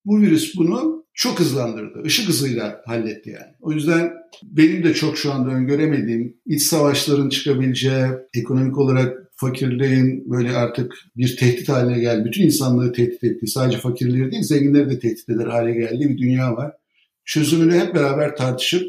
Bu virüs bunu çok hızlandırdı. Işık hızıyla halletti yani. O yüzden benim de çok şu anda öngöremediğim iç savaşların çıkabileceği, ekonomik olarak fakirliğin böyle artık bir tehdit haline geldi. Bütün insanlığı tehdit ettiği, sadece fakirleri değil zenginleri de tehdit eder hale geldiği bir dünya var. Çözümünü hep beraber tartışıp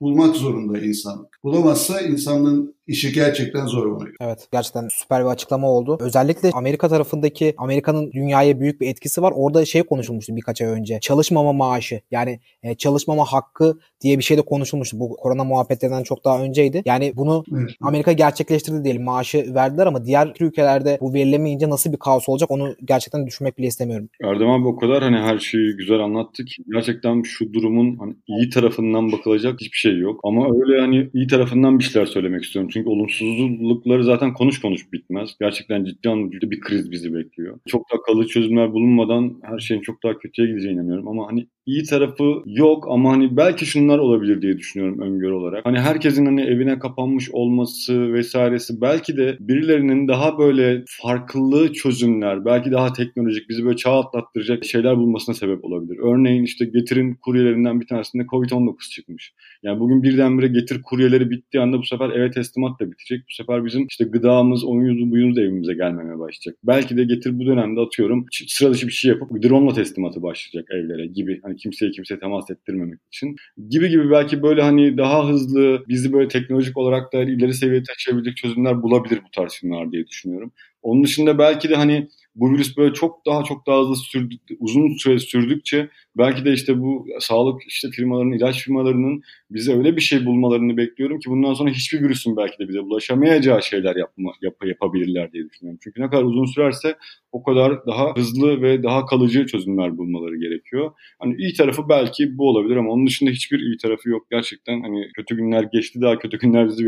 bulmak zorunda insanlık. Bulamazsa insanlığın işi gerçekten zor oluyor. Evet gerçekten süper bir açıklama oldu. Özellikle Amerika tarafındaki Amerika'nın dünyaya büyük bir etkisi var. Orada şey konuşulmuştu birkaç ay önce. Çalışmama maaşı yani e, çalışmama hakkı diye bir şey de konuşulmuştu. Bu korona muhabbetlerinden çok daha önceydi. Yani bunu evet. Amerika gerçekleştirdi diyelim. Maaşı verdiler ama diğer ülkelerde bu verilemeyince nasıl bir kaos olacak onu gerçekten düşünmek bile istemiyorum. Erdem abi o kadar hani her şeyi güzel anlattık. Gerçekten şu durumun hani iyi tarafından bakılacak hiçbir şey yok. Ama öyle hani iyi tarafından bir şeyler söylemek istiyorum. Çünkü olumsuzlukları zaten konuş konuş bitmez. Gerçekten ciddi anlamda bir kriz bizi bekliyor. Çok daha kalıcı çözümler bulunmadan her şeyin çok daha kötüye gideceğine inanıyorum. Ama hani iyi tarafı yok ama hani belki şunlar olabilir diye düşünüyorum öngörü olarak. Hani herkesin hani evine kapanmış olması vesairesi belki de birilerinin daha böyle farklı çözümler, belki daha teknolojik, bizi böyle çağ atlattıracak şeyler bulmasına sebep olabilir. Örneğin işte Getir'in kuryelerinden bir tanesinde Covid-19 çıkmış. Yani bugün birdenbire Getir kuryeleri bittiği anda bu sefer eve teslimat da bitecek. Bu sefer bizim işte gıdamız, oyunumuz, buyumuz da evimize gelmemeye başlayacak. Belki de Getir bu dönemde atıyorum sıra dışı bir şey yapıp drone'la teslimatı başlayacak evlere gibi. Hani kimseye kimseye temas ettirmemek için. Gibi gibi belki böyle hani daha hızlı bizi böyle teknolojik olarak da ileri seviyeye taşıyabilecek çözümler bulabilir bu tarz filmler diye düşünüyorum. Onun dışında belki de hani bu virüs böyle çok daha çok daha hızlı sürdü, uzun süre sürdükçe belki de işte bu sağlık işte firmalarının, ilaç firmalarının bize öyle bir şey bulmalarını bekliyorum ki bundan sonra hiçbir virüsün belki de bize bulaşamayacağı şeyler yapma, yap, yapabilirler diye düşünüyorum. Çünkü ne kadar uzun sürerse o kadar daha hızlı ve daha kalıcı çözümler bulmaları gerekiyor. Hani iyi tarafı belki bu olabilir ama onun dışında hiçbir iyi tarafı yok. Gerçekten hani kötü günler geçti daha kötü günler bizi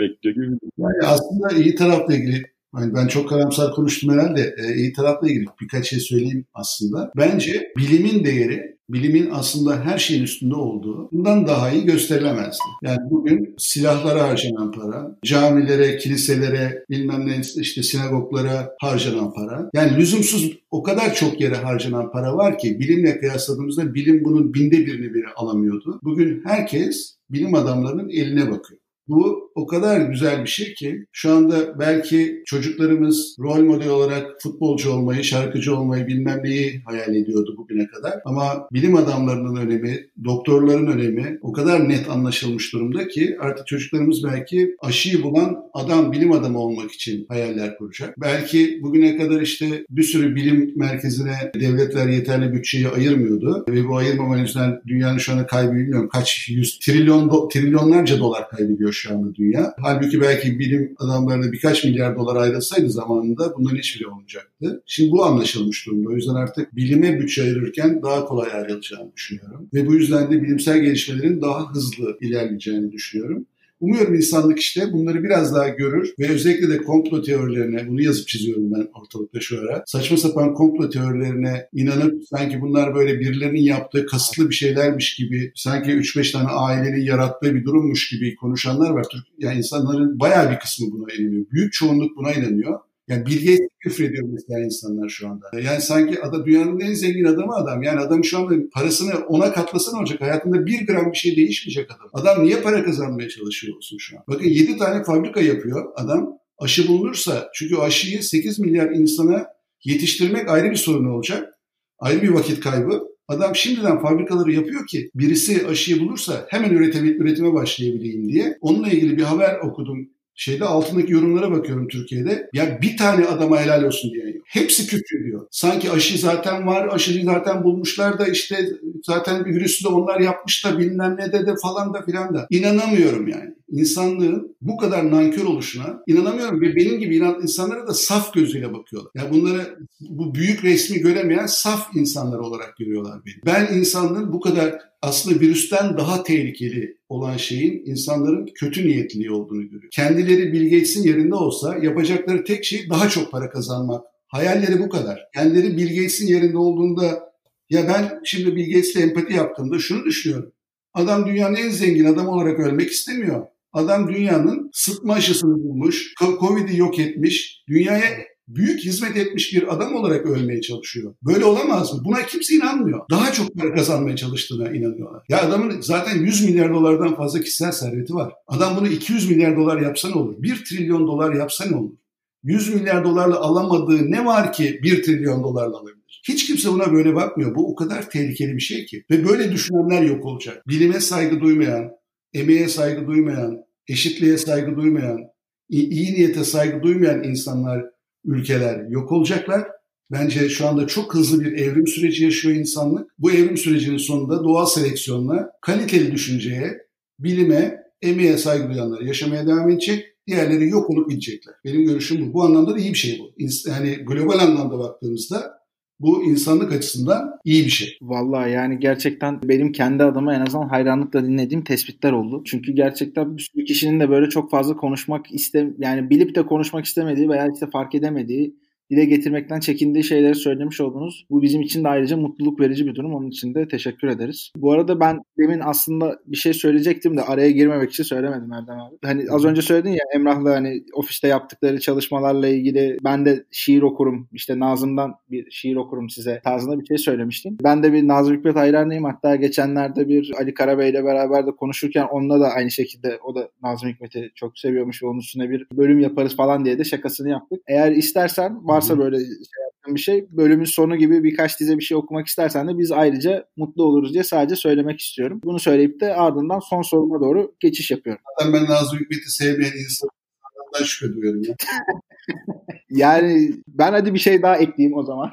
bekliyor gibi. Yani aslında iyi tarafla ilgili yani ben çok karamsar konuştum herhalde. E, iyi tarafla ilgili birkaç şey söyleyeyim aslında. Bence bilimin değeri, bilimin aslında her şeyin üstünde olduğu bundan daha iyi gösterilemezdi. Yani bugün silahlara harcanan para, camilere, kiliselere, bilmem ne işte sinagoglara harcanan para. Yani lüzumsuz o kadar çok yere harcanan para var ki bilimle kıyasladığımızda bilim bunun binde birini bile alamıyordu. Bugün herkes bilim adamlarının eline bakıyor. Bu o kadar güzel bir şey ki şu anda belki çocuklarımız rol model olarak futbolcu olmayı, şarkıcı olmayı bilmem neyi hayal ediyordu bugüne kadar. Ama bilim adamlarının önemi, doktorların önemi o kadar net anlaşılmış durumda ki artık çocuklarımız belki aşıyı bulan adam, bilim adamı olmak için hayaller kuracak. Belki bugüne kadar işte bir sürü bilim merkezine devletler yeterli bütçeyi ayırmıyordu ve bu ayırmama yüzünden dünyanın şu anda kaybı bilmiyorum kaç yüz trilyon trilyonlarca dolar kaybediyor şu dünya. Halbuki belki bilim adamlarına birkaç milyar dolar ayrılsaydı zamanında bunların hiçbiri olmayacaktı. Şimdi bu anlaşılmış durumda. O yüzden artık bilime bütçe ayırırken daha kolay ayrılacağını düşünüyorum. Ve bu yüzden de bilimsel gelişmelerin daha hızlı ilerleyeceğini düşünüyorum. Umuyorum insanlık işte bunları biraz daha görür ve özellikle de komplo teorilerine, bunu yazıp çiziyorum ben ortalıkta şu ara. Saçma sapan komplo teorilerine inanıp sanki bunlar böyle birilerinin yaptığı kasıtlı bir şeylermiş gibi, sanki 3-5 tane ailenin yarattığı bir durummuş gibi konuşanlar var. Yani insanların bayağı bir kısmı buna inanıyor. Büyük çoğunluk buna inanıyor. Yani Bill Gates küfrediyor mesela insanlar şu anda. Yani sanki adam, dünyanın en zengin adamı adam. Yani adam şu anda parasını ona katlasana olacak. Hayatında bir gram bir şey değişmeyecek adam. Adam niye para kazanmaya çalışıyor olsun şu an? Bakın 7 tane fabrika yapıyor adam. Aşı bulunursa çünkü aşıyı 8 milyar insana yetiştirmek ayrı bir sorun olacak. Ayrı bir vakit kaybı. Adam şimdiden fabrikaları yapıyor ki birisi aşıyı bulursa hemen üretime, üretime başlayabileyim diye. Onunla ilgili bir haber okudum şeyde altındaki yorumlara bakıyorum Türkiye'de. Ya bir tane adama helal olsun diyen yok. Hepsi küfür diyor. Sanki aşı zaten var, aşıyı zaten bulmuşlar da işte zaten bir virüsü de onlar yapmış da bilmem ne de de falan da filan da. İnanamıyorum yani. İnsanlığın bu kadar nankör oluşuna inanamıyorum ve benim gibi inan insanlara da saf gözüyle bakıyorlar. Ya yani bunları bu büyük resmi göremeyen saf insanlar olarak görüyorlar beni. Ben insanlığın bu kadar aslında virüsten daha tehlikeli olan şeyin insanların kötü niyetli olduğunu görüyor. Kendileri Bill yerinde olsa yapacakları tek şey daha çok para kazanmak. Hayalleri bu kadar. Kendileri Bill yerinde olduğunda ya ben şimdi Bill empati yaptığımda şunu düşünüyorum. Adam dünyanın en zengin adamı olarak ölmek istemiyor. Adam dünyanın sıtma aşısını bulmuş, Covid'i yok etmiş, dünyaya büyük hizmet etmiş bir adam olarak ölmeye çalışıyor. Böyle olamaz mı? Buna kimse inanmıyor. Daha çok para kazanmaya çalıştığına inanıyorlar. Ya adamın zaten 100 milyar dolardan fazla kişisel serveti var. Adam bunu 200 milyar dolar yapsa ne olur? 1 trilyon dolar yapsa ne olur? 100 milyar dolarla alamadığı ne var ki 1 trilyon dolarla alabilir? Hiç kimse buna böyle bakmıyor. Bu o kadar tehlikeli bir şey ki. Ve böyle düşünenler yok olacak. Bilime saygı duymayan, emeğe saygı duymayan, eşitliğe saygı duymayan, iyi niyete saygı duymayan insanlar ülkeler yok olacaklar. Bence şu anda çok hızlı bir evrim süreci yaşıyor insanlık. Bu evrim sürecinin sonunda doğal seleksiyonla kaliteli düşünceye, bilime, emeğe saygı duyanlar yaşamaya devam edecek. Diğerleri yok olup gidecekler. Benim görüşüm bu. Bu anlamda da iyi bir şey bu. Yani global anlamda baktığımızda bu insanlık açısından iyi bir şey. Vallahi yani gerçekten benim kendi adıma en azından hayranlıkla dinlediğim tespitler oldu. Çünkü gerçekten bir sürü kişinin de böyle çok fazla konuşmak iste yani bilip de konuşmak istemediği veya işte fark edemediği dile getirmekten çekindiği şeyleri söylemiş oldunuz. Bu bizim için de ayrıca mutluluk verici bir durum. Onun için de teşekkür ederiz. Bu arada ben demin aslında bir şey söyleyecektim de araya girmemek için söylemedim Erdem abi. Hani az önce söyledin ya Emrah'la hani ofiste yaptıkları çalışmalarla ilgili ben de şiir okurum. İşte Nazım'dan bir şiir okurum size tarzında bir şey söylemiştim. Ben de bir Nazım Hikmet hayranıyım. Hatta geçenlerde bir Ali Karabey ile beraber de konuşurken onunla da aynı şekilde o da Nazım Hikmet'i çok seviyormuş ve onun üstüne bir bölüm yaparız falan diye de şakasını yaptık. Eğer istersen varsa böyle şey yaptığın bir şey bölümün sonu gibi birkaç dize bir şey okumak istersen de biz ayrıca mutlu oluruz diye sadece söylemek istiyorum. Bunu söyleyip de ardından son soruma doğru geçiş yapıyorum. Zaten ben Nazım Hikmet'i sevmeyen insanlardan şüphe duyuyorum ya. yani ben hadi bir şey daha ekleyeyim o zaman.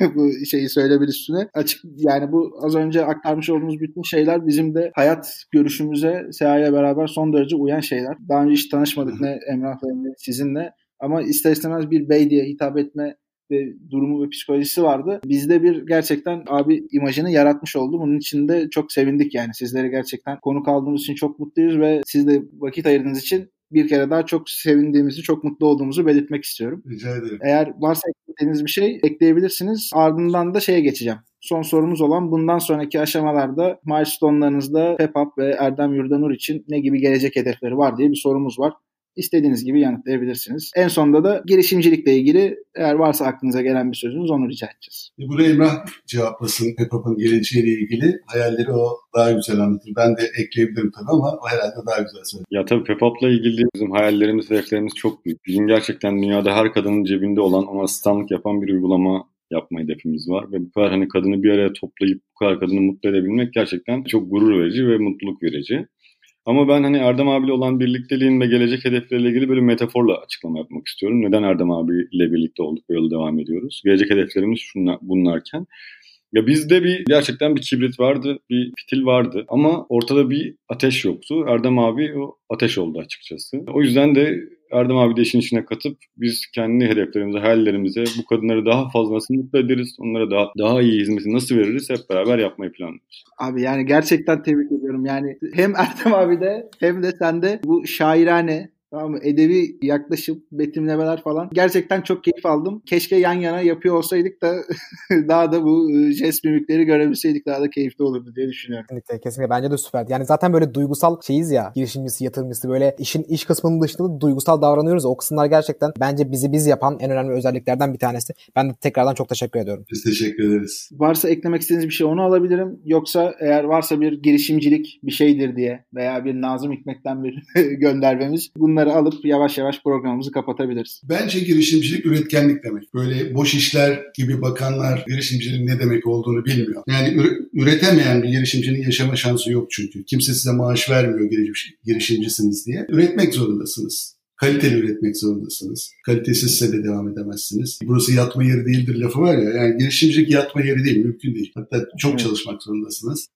bu şeyi söyleyebilir üstüne. Açık yani bu az önce aktarmış olduğumuz bütün şeyler bizim de hayat görüşümüze Seha'ya beraber son derece uyan şeyler. Daha önce hiç tanışmadık ne Emrah'la ne sizinle ama ister istemez bir bey diye hitap etme ve durumu ve psikolojisi vardı. Bizde bir gerçekten abi imajını yaratmış oldu. Bunun için de çok sevindik yani. Sizleri gerçekten konuk aldığımız için çok mutluyuz ve siz de vakit ayırdığınız için bir kere daha çok sevindiğimizi, çok mutlu olduğumuzu belirtmek istiyorum. Rica ederim. Eğer varsa eklediğiniz bir şey ekleyebilirsiniz. Ardından da şeye geçeceğim. Son sorumuz olan bundan sonraki aşamalarda milestone'larınızda Pepap ve Erdem Yurdanur için ne gibi gelecek hedefleri var diye bir sorumuz var. İstediğiniz gibi yanıtlayabilirsiniz. En sonunda da girişimcilikle ilgili eğer varsa aklınıza gelen bir sözünüz onu rica edeceğiz. E, Bunu Emrah cevaplasın Pepap'ın geleceğiyle ilgili. Hayalleri o daha güzel anlatır. Ben de ekleyebilirim tabii ama o herhalde daha güzel söyler. Ya tabii Pepap'la ilgili bizim hayallerimiz ve hedeflerimiz çok büyük. Bizim gerçekten dünyada her kadının cebinde olan ama asistanlık yapan bir uygulama yapma hedefimiz var. Ve bu kadar hani kadını bir araya toplayıp bu kadar kadını mutlu edebilmek gerçekten çok gurur verici ve mutluluk verici. Ama ben hani Erdem abiyle olan birlikteliğin ve gelecek hedefleriyle ilgili böyle metaforla açıklama yapmak istiyorum. Neden Erdem abiyle birlikte olduk ve yola devam ediyoruz? Gelecek hedeflerimiz şunlar, bunlarken. Ya bizde bir gerçekten bir kibrit vardı, bir fitil vardı ama ortada bir ateş yoktu. Erdem abi o ateş oldu açıkçası. O yüzden de Erdem abi de işin içine katıp biz kendi hedeflerimize, hayallerimize bu kadınları daha fazla nasıl mutlu ederiz, onlara daha, daha iyi hizmeti nasıl veririz hep beraber yapmayı planlıyoruz. Abi yani gerçekten tebrik ediyorum. Yani hem Erdem abi de hem de sen de bu şairane Tamam mı? Edebi yaklaşım, betimlemeler falan. Gerçekten çok keyif aldım. Keşke yan yana yapıyor olsaydık da daha da bu e, jest mimikleri görebilseydik daha da keyifli olurdu diye düşünüyorum. Kesinlikle, kesinlikle. Bence de süperdi. Yani zaten böyle duygusal şeyiz ya. Girişimcisi, yatırımcısı böyle işin iş kısmının dışında da duygusal davranıyoruz. O kısımlar gerçekten bence bizi biz yapan en önemli özelliklerden bir tanesi. Ben de tekrardan çok teşekkür ediyorum. Biz teşekkür ederiz. Varsa eklemek istediğiniz bir şey onu alabilirim. Yoksa eğer varsa bir girişimcilik bir şeydir diye veya bir Nazım Hikmet'ten bir göndermemiz bunları alıp yavaş yavaş programımızı kapatabiliriz. Bence girişimcilik üretkenlik demek. Böyle boş işler gibi bakanlar girişimciliğin ne demek olduğunu bilmiyor. Yani üre- üretemeyen bir girişimcinin yaşama şansı yok çünkü. Kimse size maaş vermiyor giriş- girişimcisiniz diye. Üretmek zorundasınız. Kaliteli üretmek zorundasınız. Kalitesizse de devam edemezsiniz. Burası yatma yeri değildir lafı var ya. Yani girişimcilik yatma yeri değil, mümkün değil. Hatta çok Evet. çalışmak zorundasınız.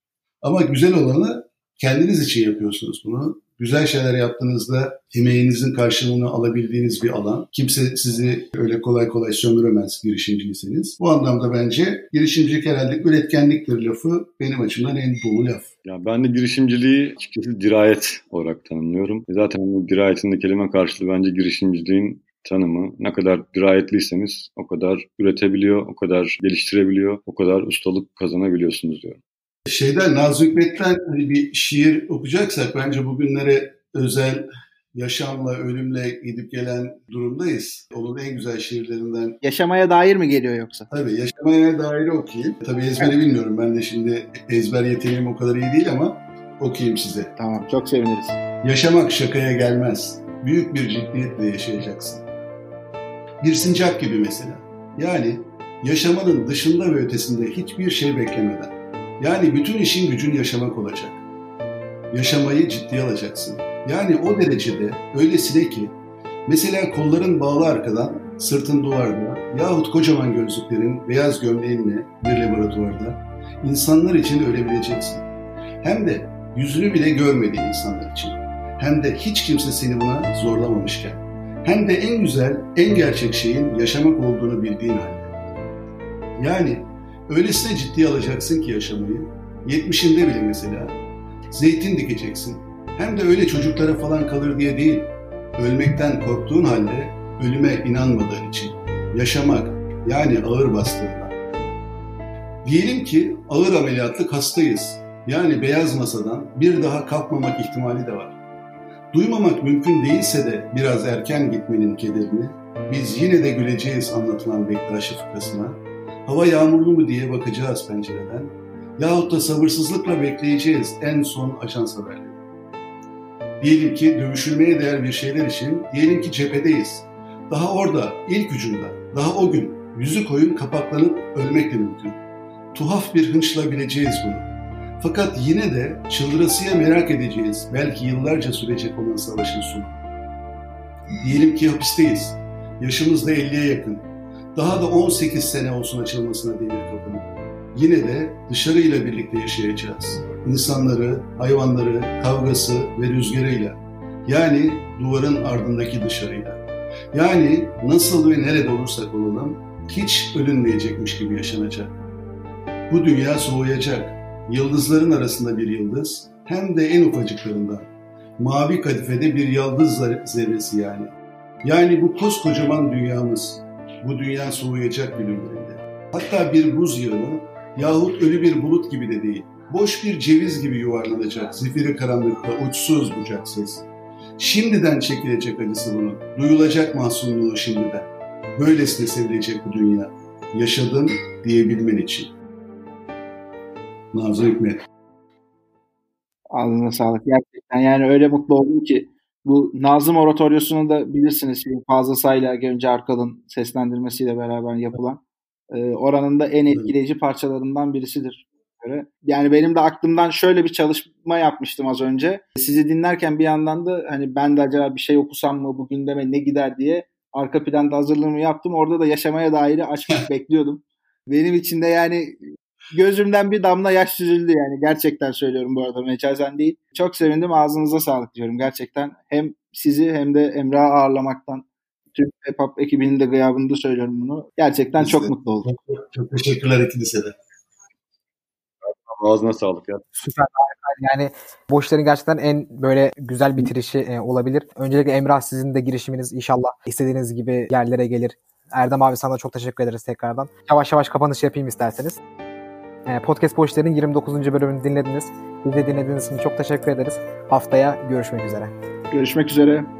Ama güzel olanı kendiniz için yapıyorsunuz bunu. Güzel şeyler yaptığınızda emeğinizin karşılığını alabildiğiniz bir alan. Kimse sizi öyle kolay kolay sömüremez girişimciyseniz. Bu anlamda bence girişimcilik herhalde üretkenliktir lafı benim açımdan en dolu laf. Ya ben de girişimciliği açıkçası dirayet olarak tanımlıyorum. E Zaten bu dirayetin de kelime karşılığı bence girişimciliğin tanımı. Ne kadar dirayetliyseniz o kadar üretebiliyor, o kadar geliştirebiliyor, o kadar ustalık kazanabiliyorsunuz diyorum. Şeyden Nazım Hikmet'ten hani bir şiir okuyacaksak bence bugünlere özel yaşamla, ölümle gidip gelen durumdayız. Onun en güzel şiirlerinden Yaşamaya dair mi geliyor yoksa? Tabii yaşamaya dair okuyayım. Tabii ezberi bilmiyorum. Ben de şimdi ezber yeteneğim o kadar iyi değil ama okuyayım size. Tamam çok seviniriz. Yaşamak şakaya gelmez. Büyük bir ciddiyetle yaşayacaksın. Bir sincap gibi mesela. Yani yaşamanın dışında ve ötesinde hiçbir şey beklemeden. Yani bütün işin gücün yaşamak olacak. Yaşamayı ciddiye alacaksın. Yani o derecede öylesine ki mesela kolların bağlı arkadan, sırtın duvarda yahut kocaman gözlüklerin beyaz gömleğinle bir laboratuvarda insanlar için ölebileceksin. Hem de yüzünü bile görmediğin insanlar için. Hem de hiç kimse seni buna zorlamamışken. Hem de en güzel, en gerçek şeyin yaşamak olduğunu bildiğin halde. Yani öylesine ciddiye alacaksın ki yaşamayı, 70'inde bile mesela zeytin dikeceksin. Hem de öyle çocuklara falan kalır diye değil, ölmekten korktuğun halde ölüme inanmadığın için. Yaşamak, yani ağır bastığında. Diyelim ki ağır ameliyatlık hastayız. Yani beyaz masadan bir daha kalkmamak ihtimali de var. Duymamak mümkün değilse de biraz erken gitmenin kederini, biz yine de güleceğiz anlatılan Bektaşi fıkrasına, hava yağmurlu mu diye bakacağız pencereden, yahut da sabırsızlıkla bekleyeceğiz en son ajans haberleri. Diyelim ki dövüşülmeye değer bir şeyler için, diyelim ki cephedeyiz. Daha orada, ilk ucunda, daha o gün yüzü koyun kapaklanıp ölmek de mümkün. Tuhaf bir hınçla bileceğiz bunu. Fakat yine de çıldırasıya merak edeceğiz belki yıllarca sürecek olan savaşın sonu. Diyelim ki hapisteyiz. Yaşımız da 50'ye yakın. Daha da 18 sene olsun açılmasına demir kapının. Yine de dışarıyla birlikte yaşayacağız. İnsanları, hayvanları, kavgası ve rüzgarıyla. Yani duvarın ardındaki dışarıyla. Yani nasıl ve nerede olursak olalım hiç ölünmeyecekmiş gibi yaşanacak. Bu dünya soğuyacak. Yıldızların arasında bir yıldız hem de en ufacıklarından. Mavi kadifede bir yıldız zerresi yani. Yani bu koskocaman dünyamız. Bu dünya soğuyacak bir günlerinde. Hatta bir buz yığını yahut ölü bir bulut gibi de değil. Boş bir ceviz gibi yuvarlanacak zifiri karanlıkta uçsuz bucaksız. Şimdiden çekilecek acısı bunun. Duyulacak mahzunluğu şimdiden. Böylesine sevilecek bu dünya. Yaşadım diyebilmen için. Nazım Hikmet. Ağzına sağlık. Gerçekten yani öyle mutlu oldum ki bu Nazım Oratoryosunu da bilirsiniz. Fazla Sayla Genci Arkal'ın seslendirmesiyle beraber yapılan. E, oranın da en etkileyici parçalarından birisidir. Yani benim de aklımdan şöyle bir çalışma yapmıştım az önce. Sizi dinlerken bir yandan da hani ben de acaba bir şey okusam mı bu gündeme ne gider diye arka planda hazırlığımı yaptım. Orada da yaşamaya dair açmak bekliyordum. Benim için de yani gözümden bir damla yaş süzüldü yani. Gerçekten söylüyorum bu arada mecazen değil. Çok sevindim ağzınıza sağlık diyorum gerçekten. Hem sizi hem de Emrah'ı ağırlamaktan tüm Hip Hop ekibinin de gıyabında söylüyorum bunu. Gerçekten Biz çok de. mutlu oldum. Çok, çok teşekkürler ikinize de. Ağzına sağlık ya. Süper. Yani bu işlerin gerçekten en böyle güzel bitirişi e, olabilir. Öncelikle Emrah sizin de girişiminiz inşallah istediğiniz gibi yerlere gelir. Erdem abi sana çok teşekkür ederiz tekrardan. Yavaş yavaş kapanış yapayım isterseniz. E, Podcast Bu İşler'in 29. bölümünü dinlediniz. Bizi dinlediğiniz için çok teşekkür ederiz. Haftaya görüşmek üzere. Görüşmek üzere.